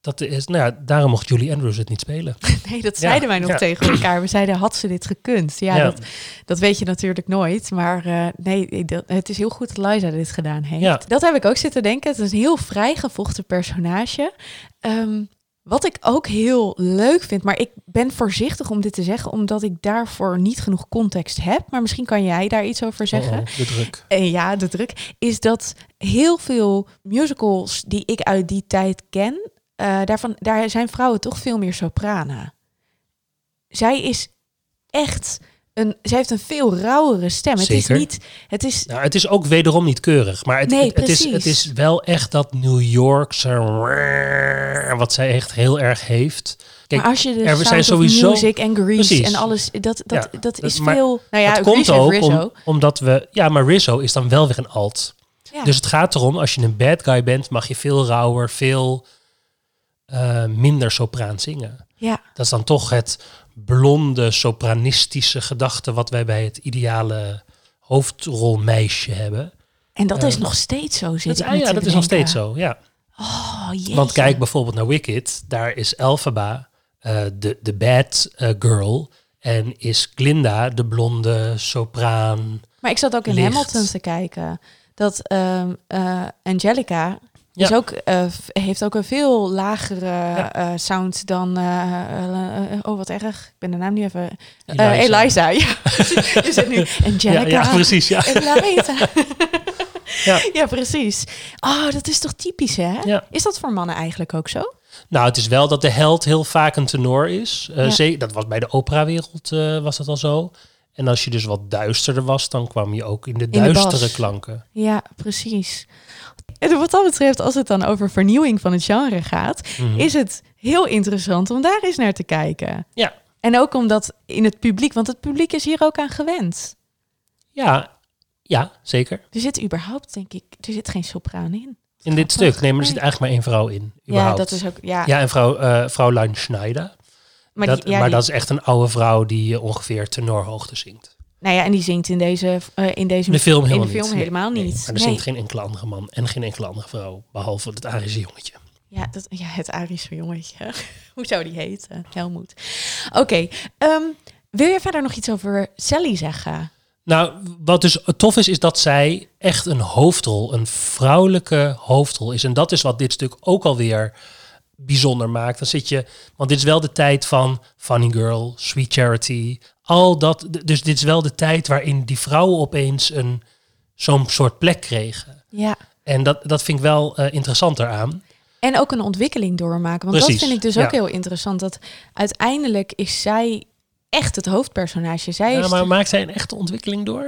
Dat is, nou ja, daarom mocht Julie Andrews het niet spelen. nee, dat ja, zeiden wij nog ja. tegen elkaar. We zeiden, had ze dit gekund? Ja. Dat, dat weet je natuurlijk nooit. Maar eh, nee, dat, het is heel goed dat Liza dit gedaan heeft. Ja. Dat heb ik ook zitten denken. Het is een heel vrijgevochten personage. Ehm, wat ik ook heel leuk vind, maar ik ben voorzichtig om dit te zeggen, omdat ik daarvoor niet genoeg context heb. Maar misschien kan jij daar iets over zeggen. Oh, oh, de druk. En ja, de druk is dat heel veel musicals die ik uit die tijd ken, eh, daarvan, daar zijn vrouwen toch veel meer sopranen. Zij is echt een, zij heeft een veel rauwere stem. Het is niet, het is, Nou, het is ook wederom niet keurig, maar het, Nee, het, het is, het is wel echt dat New Yorkse wat zij echt heel erg heeft. Kijk, maar als je de er zijn sowieso- Music en Grease Precies. en alles, dat, dat, Ja, dat dat- is maar veel. Nou ja, het komt ook om, omdat we, ja, maar Rizzo is dan wel weer een alt. Ja. Dus het gaat erom, als je een bad guy bent, mag je veel rauwer, veel eh, minder sopraan zingen. ja, Dat is dan toch het blonde, sopranistische gedachte wat wij bij het ideale hoofdrolmeisje hebben. en dat Eh, is nog steeds zo. Zit Dat, ik ah, ja, dat is nog steeds zo, ja. Oh. Want kijk bijvoorbeeld naar Wicked. Daar is Elphaba eh, de, de bad eh, girl. En is Glinda de blonde sopraan. Maar ik zat ook in licht. Hamilton te kijken. Dat ehm, eh, Angelica Ja. is ook, eh, heeft ook een veel lagere Ja. eh, sound dan... eh, oh, wat erg. Ik ben de naam nu even... Eliza. Eliza, ja. Je zit nu Ja, Angelica. ja, precies. Ja. Eliza. Ja. ja, precies. Oh, dat is toch typisch, hè? Is dat voor mannen eigenlijk ook zo? Nou, het is wel dat de held heel vaak een tenor is. Dat was bij de operawereld was dat al zo. En als je dus wat duisterder was, dan kwam je ook in de duistere klanken. Ja, precies. En wat dat betreft, als het dan over vernieuwing van het genre gaat, Mhm. is het heel interessant om daar eens naar te kijken. Ja. En ook omdat in het publiek, want het publiek is hier ook aan gewend. Ja, Ja, zeker. Er zit überhaupt, denk ik, er zit geen sopraan in. In dit stuk. Nee, maar er zit eigenlijk maar één vrouw in. Ja, Überhaupt. dat is ook, ja. Ja, en vrouw, eh vrouwlein Schneider. maar dat, die, ja, maar die- dat is echt een oude vrouw die ongeveer tenorhoogte zingt. Nou ja, en die zingt in deze, eh, in deze de film helemaal in de film niet. Helemaal nee. niet. maar er Nee. zingt geen enkele andere man en geen enkele andere vrouw. Behalve het Arische jongetje. Ja, dat, ja, het Arische jongetje. Hoe zou die heten? Helmoet. Oké, ehm, wil je verder nog iets over Sally zeggen? Nou, wat dus tof is, is dat zij echt een hoofdrol, een vrouwelijke hoofdrol is. En dat is wat dit stuk ook alweer bijzonder maakt. Dan zit je, want dit is wel de tijd van Funny Girl, Sweet Charity, al dat. Dus dit is wel de tijd waarin die vrouwen opeens een zo'n soort plek kregen. Ja. En dat, dat vind ik wel eh, interessant eraan. En ook een ontwikkeling doormaken. Want Precies, dat vind ik dus ook ja. heel interessant. Dat uiteindelijk is zij echt het hoofdpersonage. Zij Ja, is maar de- maakt zij een echte ontwikkeling door?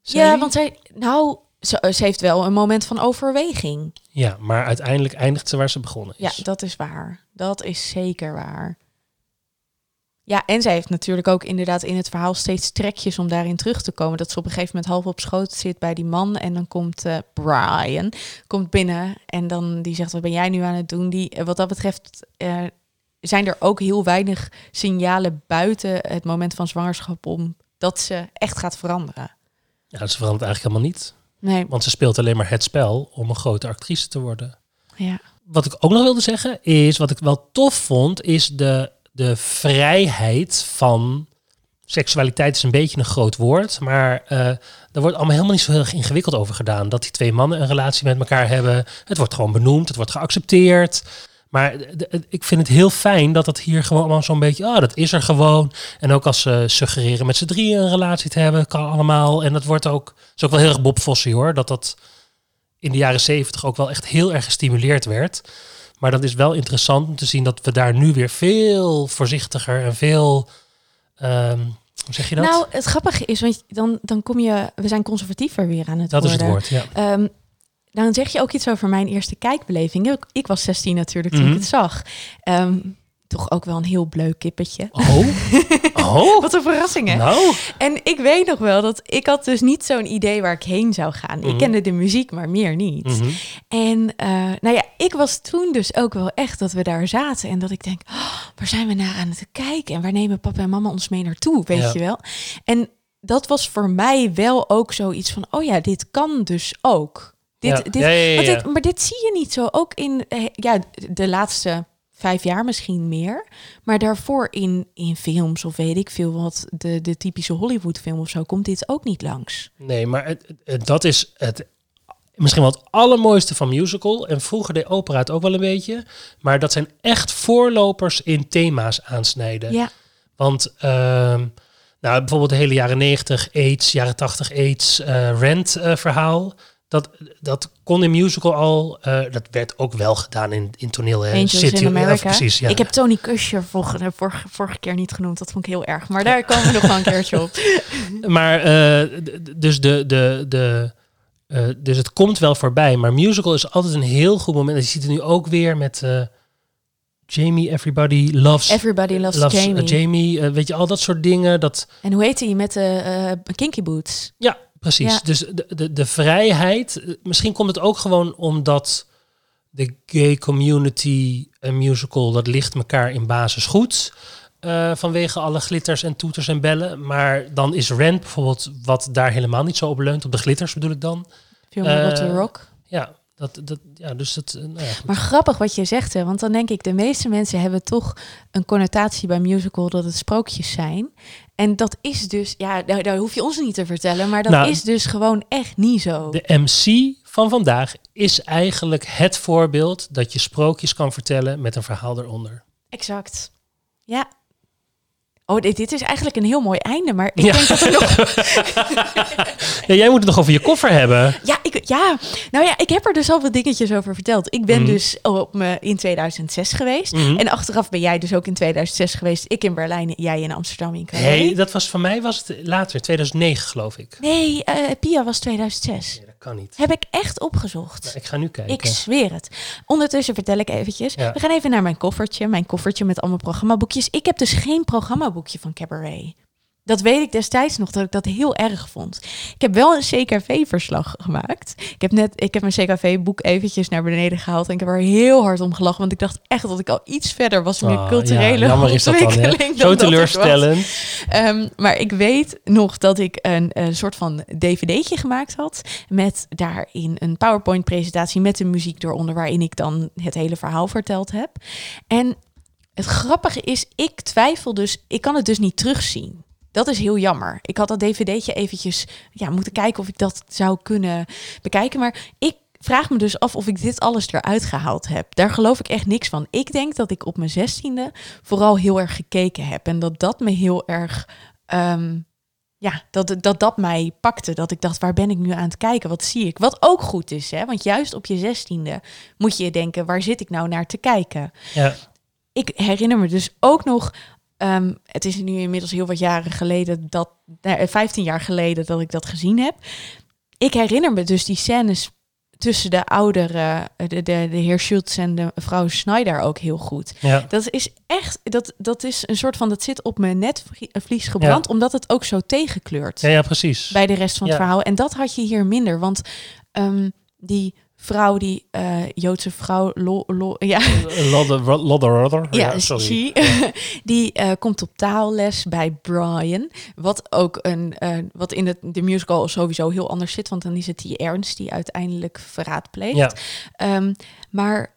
ja, Sally? want zij, nou, ze, ze heeft wel een moment van overweging. Ja, maar uiteindelijk eindigt ze waar ze begonnen Ja, is. dat is waar. Dat is zeker waar. Ja, en zij heeft natuurlijk ook inderdaad in het verhaal steeds trekjes om daarin terug te komen. Dat ze op een gegeven moment half op schoot zit bij die man. En dan komt eh, Brian komt binnen en dan die zegt, wat ben jij nu aan het doen? Die, eh, wat dat betreft eh, zijn er ook heel weinig signalen buiten het moment van zwangerschap om dat ze echt gaat veranderen. Ja, ze verandert eigenlijk helemaal niet. Nee, Want ze speelt alleen maar het spel om een grote actrice te worden. ja. Wat ik ook nog wilde zeggen is, wat ik wel tof vond, is de, de vrijheid van... Seksualiteit is een beetje een groot woord, maar eh er wordt allemaal helemaal niet zo heel erg ingewikkeld over gedaan. Dat die twee mannen een relatie met elkaar hebben. Het wordt gewoon benoemd, het wordt geaccepteerd. Maar ik vind het heel fijn dat het hier gewoon allemaal zo'n beetje, ah, dat is er gewoon. En ook als ze suggereren met z'n drieën een relatie te hebben, kan allemaal. En dat wordt ook, is ook wel heel erg Bob Fosse hoor, dat dat in de jaren zeventig ook wel echt heel erg gestimuleerd werd. Maar dat is wel interessant om te zien dat we daar nu weer veel voorzichtiger en veel, ehm, hoe zeg je dat? Nou, het grappige is, want dan, dan kom je, we zijn conservatiever weer aan het dat is het worden. woord, ja. Ehm, dan zeg je ook iets over mijn eerste kijkbeleving. Ik, was 16 natuurlijk toen Mhm. ik het zag. Ehm, toch ook wel een heel bleuk kippetje. Oh, oh, Wat een verrassing, hè? nou. En ik weet nog wel dat ik had dus niet zo'n idee waar ik heen zou gaan. Mhm. Ik kende de muziek, maar meer niet. Mhm. En eh, nou ja, ik was toen dus ook wel echt dat we daar zaten. En dat ik denk, oh, waar zijn we naar aan het kijken? En waar nemen papa en mama ons mee naartoe, weet Ja. je wel? En dat was voor mij wel ook zoiets van, oh ja, dit kan dus ook. Dit, dit, want maar dit zie je niet zo. Ook in eh, ja, de laatste vijf jaar misschien meer. Maar daarvoor in, in films of weet ik veel wat, de, de typische Hollywood film of zo, komt dit ook niet langs. Nee, maar het, dat is het, misschien wel het allermooiste van musical. En vroeger deed opera het ook wel een beetje. Maar dat zijn echt voorlopers in thema's aansnijden. Ja, Want ehm, nou, bijvoorbeeld de hele jaren 90 AIDS, jaren 80 AIDS, eh Rent eh, verhaal. Dat, dat kon in musical al. eh, dat werd ook wel gedaan in, in toneel. hè. City- in America. precies, ja. Ik heb Tony Kusher vorige, vorige, vorige keer niet genoemd. Dat vond ik heel erg. Maar daar komen we nog wel een keertje op. Maar eh, dus, de, de, de, eh, dus het komt wel voorbij. Maar musical is altijd een heel goed moment. En je ziet het nu ook weer met eh, Jamie, Everybody Loves, Everybody loves, loves, eh, Jamie. Jamie. eh, weet je, al dat soort dingen. Dat, En hoe heet hij met de eh, Kinky Boots? ja, precies. Ja. Dus de, de, de vrijheid. Misschien komt het ook gewoon omdat de gay community en musical, dat ligt elkaar in basis goed. eh, vanwege alle glitters en toeters en bellen. Maar dan is Rent bijvoorbeeld, wat daar helemaal niet zo op leunt. Op de glitters bedoel ik dan. Film Eh, Rock. Ja, dat, dat, ja dus dat. eh, Nou ja. Maar grappig wat je zegt, hè? want dan denk ik, de meeste mensen hebben toch een connotatie bij musical dat het sprookjes zijn. En dat is dus, ja, daar, daar hoef je ons niet te vertellen, maar dat Nou, is dus gewoon echt niet zo. De MC van vandaag is eigenlijk het voorbeeld dat je sprookjes kan vertellen met een verhaal eronder. Exact. Ja. Oh, dit, dit is eigenlijk een heel mooi einde, maar ik Ja. denk dat er nog Ja, jij moet het nog over je koffer hebben. Ja, ik, ja, nou ja, ik heb er dus al wat dingetjes over verteld. Ik ben Mhm. dus op me in 2006 geweest. Mhm. En achteraf ben jij dus ook in 2006 geweest. Ik in Berlijn, jij in Amsterdam in. Nee, dat was van mij was het later, 2009 geloof ik. Nee, eh, Pia was 2006. Kan niet. Heb ik echt opgezocht. Nou, ik ga nu kijken. Ik zweer het. Ondertussen vertel ik eventjes. Ja. We gaan even naar mijn koffertje. Mijn koffertje met allemaal programmaboekjes. Ik heb dus geen programmaboekje van Cabaret. Dat weet ik destijds nog, dat ik dat heel erg vond. Ik heb wel een CKV-verslag gemaakt. Ik heb net, ik heb mijn CKV-boek eventjes naar beneden gehaald en ik heb er heel hard om gelachen, want ik dacht echt dat ik al iets verder was in mijn Ah, culturele ja, dan, ontwikkeling Zo dan was. teleurstellend. Ehm, maar ik weet nog dat ik een, een soort van dvd'tje gemaakt had. Met daarin een PowerPoint-presentatie met de muziek eronder. Waarin ik dan het hele verhaal verteld heb. En het grappige is, ik twijfel dus. Ik kan het dus niet terugzien. Dat is heel jammer. Ik had dat dvd'tje eventjes ja, moeten kijken of ik dat zou kunnen bekijken. Maar ik vraag me dus af of ik dit alles eruit gehaald heb. Daar geloof ik echt niks van. Ik denk dat ik op mijn zestiende vooral heel erg gekeken heb. En dat dat me heel erg... ehm, ja, dat, dat dat mij pakte. Dat ik dacht, waar ben ik nu aan het kijken? Wat zie ik? Wat ook goed is, hè? Want juist op je zestiende moet je denken... waar zit ik nou naar te kijken? Ja. ik herinner me dus ook nog. Ehm, het is nu inmiddels heel wat jaren geleden dat, nou, 15 jaar geleden dat ik dat gezien heb. Ik herinner me dus die scènes tussen de oudere, de, de, de heer Schultz en de mevrouw Schneider ook heel goed. Ja. Dat is echt, dat, dat is een soort van, dat zit op mijn netvlies gebrand, omdat het ook zo tegenkleurt Ja, ja, precies. bij de rest van het verhaal. En dat had je hier minder, want ehm, die vrouw, die eh, Joodse vrouw, lo, lo, ja, Lodder, lodder, lodder. ja, sorry. she, die eh, komt op taalles bij Brian. Wat ook een, eh, wat in het, de musical sowieso heel anders zit. Want dan is het die Ernst die uiteindelijk verraad pleegt. Ja. Ehm, maar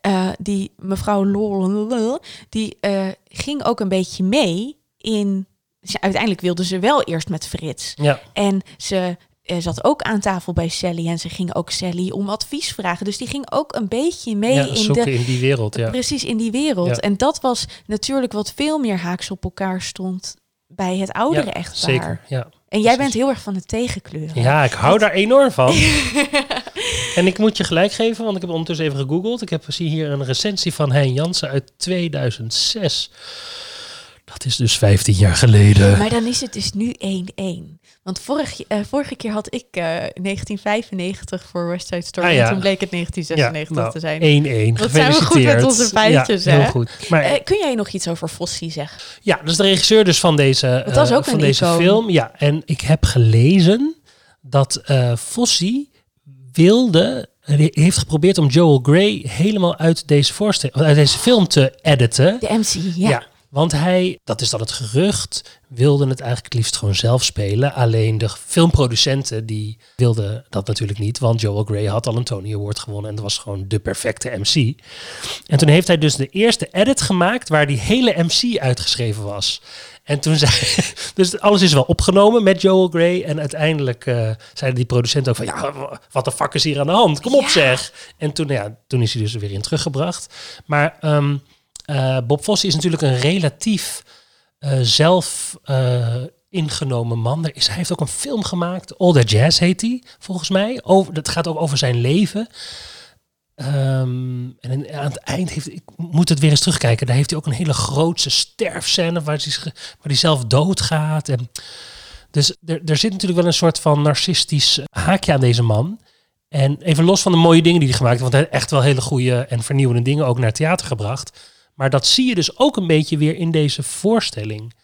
eh, die mevrouw Lol, die eh, ging ook een beetje mee in... Ze, uiteindelijk wilde ze wel eerst met Frits. Ja. En ze eh, zat ook aan tafel bij Sally. En ze ging ook Sally om advies vragen. Dus die ging ook een beetje mee ja, in de in die wereld. Ja. Precies in die wereld. Ja. En dat was natuurlijk wat veel meer haaks op elkaar stond bij het oudere Ja, echtpaar. Zeker, ja. En jij bent heel erg van het tegenkleuren. Ja, ik hou daar enorm van. en ik moet je gelijk geven, want ik heb ondertussen even gegoogeld. Ik heb, zie hier een recensie van Hein Jansen uit 2006. Dat is dus 15 jaar geleden. Maar dan is het dus nu 1-1. Want vorig, eh, vorige keer had ik eh, 1995 voor West Side Story. Ah, ja. En toen bleek het 1996 nou, te zijn. 1-1. Wat zijn we goed met onze feitjes, ja, hè? heel goed. Maar Eh, kun jij nog iets over Fossi zeggen? ja, dat is de regisseur dus van deze, dat eh, ook van een deze icoon. film. Ja, en ik heb gelezen dat eh Fossi wilde, heeft geprobeerd om Joel Grey helemaal uit deze, voorstelling, uit deze film te editen. De MC, ja. Ja. Want hij, dat is dan het gerucht, wilde het eigenlijk liefst gewoon zelf spelen. Alleen de filmproducenten die wilden dat natuurlijk niet, want Joel Grey had al een Tony Award gewonnen en dat was gewoon de perfecte MC. En toen heeft hij dus de eerste edit gemaakt waar die hele MC uitgeschreven was. En toen zei, dus alles is wel opgenomen met Joel Grey. En uiteindelijk eh, zeiden die producenten ook van, ja, wat de fuck is hier aan de hand? Kom op Ja. zeg. En toen, ja, toen is hij dus er weer in teruggebracht. Maar ehm, eh, Bob Fosse is natuurlijk een relatief eh, zelf eh, ingenomen man. Er is, hij heeft ook een film gemaakt, All That Jazz heet die, volgens mij. Over, dat gaat ook over zijn leven. Ehm, en aan het eind heeft, ik moet het weer eens terugkijken. Daar heeft hij ook een hele grootse sterfscène waar hij, hij zelf doodgaat. En dus er, er zit natuurlijk wel een soort van narcistisch haakje aan deze man. En even los van de mooie dingen die hij gemaakt heeft, want hij heeft echt wel hele goede en vernieuwende dingen ook naar theater gebracht. Maar dat zie je dus ook een beetje weer in deze voorstelling.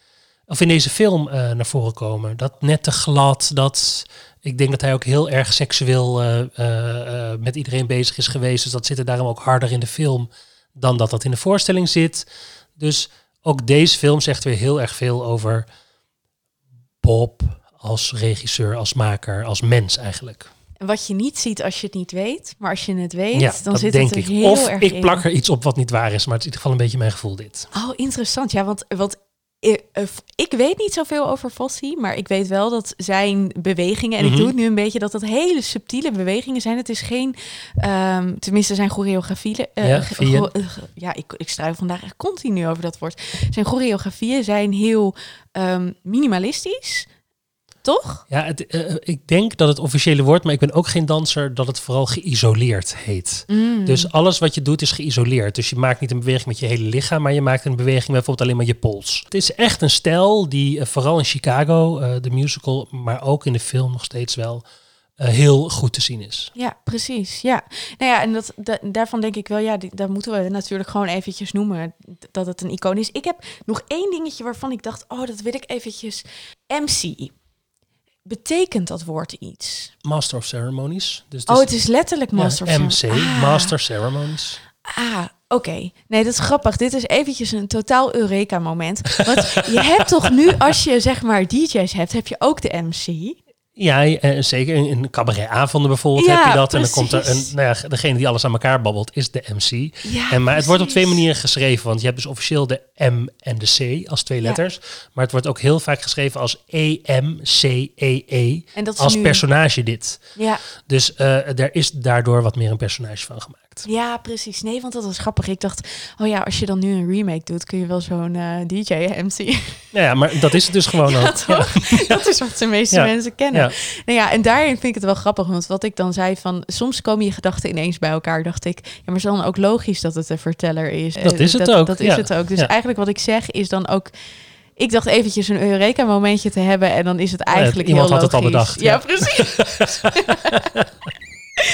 Of in deze film eh, naar voren komen. Dat net te glad, dat... Ik denk dat hij ook heel erg seksueel eh, eh, met iedereen bezig is geweest. Dus dat zit er daarom ook harder in de film dan dat dat in de voorstelling zit. Dus ook deze film zegt weer heel erg veel over Bob als regisseur, als maker, als mens eigenlijk. En wat je niet ziet als je het niet weet, maar als je het weet, ja, dan zit het er ik. heel Of erg ik in. plak er iets op wat niet waar is, maar het is in ieder geval een beetje mijn gevoel dit. Oh, interessant. Ja, want, want eh, eh, ik weet niet zoveel over Fossi, maar ik weet wel dat zijn bewegingen, en Mhm. ik doe het nu een beetje, dat dat hele subtiele bewegingen zijn. Het is geen, ehm, tenminste zijn choreografieën. eh, Ja, ik, ik struikel vandaag echt continu over dat woord. Zijn choreografieën zijn heel ehm, minimalistisch, toch? Ja, het, eh, ik denk dat het officiële woord, maar ik ben ook geen danser, dat het vooral geïsoleerd heet. Mm. Dus alles wat je doet is geïsoleerd. Dus je maakt niet een beweging met je hele lichaam, maar je maakt een beweging met bijvoorbeeld alleen maar je pols. Het is echt een stijl die eh, vooral in Chicago, eh, de musical, maar ook in de film nog steeds wel, eh, heel goed te zien is. Ja, precies. Ja. Nou ja, en dat, da- daarvan denk ik wel, ja, die, daar moeten we natuurlijk gewoon eventjes noemen dat het een icoon is. Ik heb nog één dingetje waarvan ik dacht, oh, dat wil ik eventjes. MC. Betekent dat woord iets? Master of Ceremonies. Dus oh, het is letterlijk ja, Master of MC. Ah. Master Ceremonies. Ah, oké. Nee, dat is grappig. Dit is eventjes een totaal Eureka-moment. Want je hebt toch nu, als je zeg maar DJ's hebt, heb je ook de MC. Ja, eh, zeker in, cabaretavonden bijvoorbeeld Ja, heb je dat. En dan komt er een, nou ja, degene die alles aan elkaar babbelt is de MC. Ja, En, maar het wordt op twee manieren geschreven. Want je hebt dus officieel de M en de C als twee letters. Maar het wordt ook heel vaak geschreven als E, E-M-C-E-E. En dat is Als nu- personage dit. Ja, Dus eh, er is daardoor wat meer een personage van gemaakt. Ja, precies. Nee, want dat was grappig. Ik dacht, oh ja, als je dan nu een remake doet, kun je wel zo'n eh, DJ-MC. Nou ja, maar dat is het dus gewoon Ja, ook. Dat is wat de meeste Ja. mensen kennen. Ja. Nou ja, en daarin vind ik het wel grappig. Want wat ik dan zei van... Soms komen je gedachten ineens bij elkaar. Dacht ik, ja, maar is dan ook logisch dat het een verteller is. Dat Eh, is het dat, ook, Dat is ja. het ook. Dus Ja. eigenlijk wat ik zeg is dan ook... Ik dacht eventjes een Eureka-momentje te hebben. En dan is het eigenlijk iemand heel had het al logisch. bedacht, Ja, ja. precies.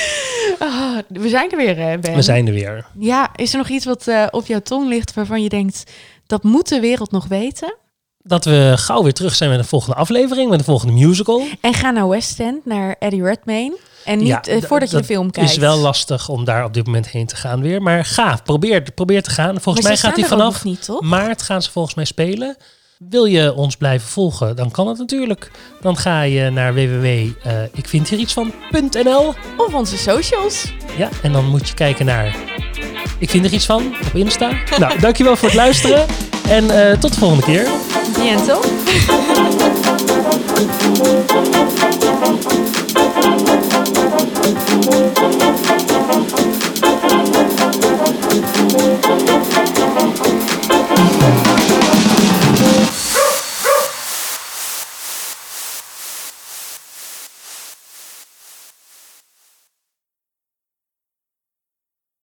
Ah, we zijn er weer, hè, Ben. We zijn er weer. Ja, is er nog iets wat eh, op jouw tong ligt waarvan je denkt... Dat moet de wereld nog weten? Dat we gauw weer terug zijn met de volgende aflevering. Met de volgende musical. En ga naar West End, naar Eddie Redmayne. En niet Ja, eh, voordat je de film kijkt. is wel lastig om daar op dit moment heen te gaan weer. Maar ga, probeer, probeer te gaan. Volgens Maar mij gaat ook vanaf niet, toch? maart gaan ze volgens mij spelen. Wil je ons blijven volgen? Dan kan het natuurlijk. Dan ga je naar www.ikvindhierietsvan.nl eh, Of onze socials. Ja, en dan moet je kijken naar Ik vind er iets van op Insta. nou, dankjewel voor het luisteren. En eh, tot de volgende keer. Bientôt.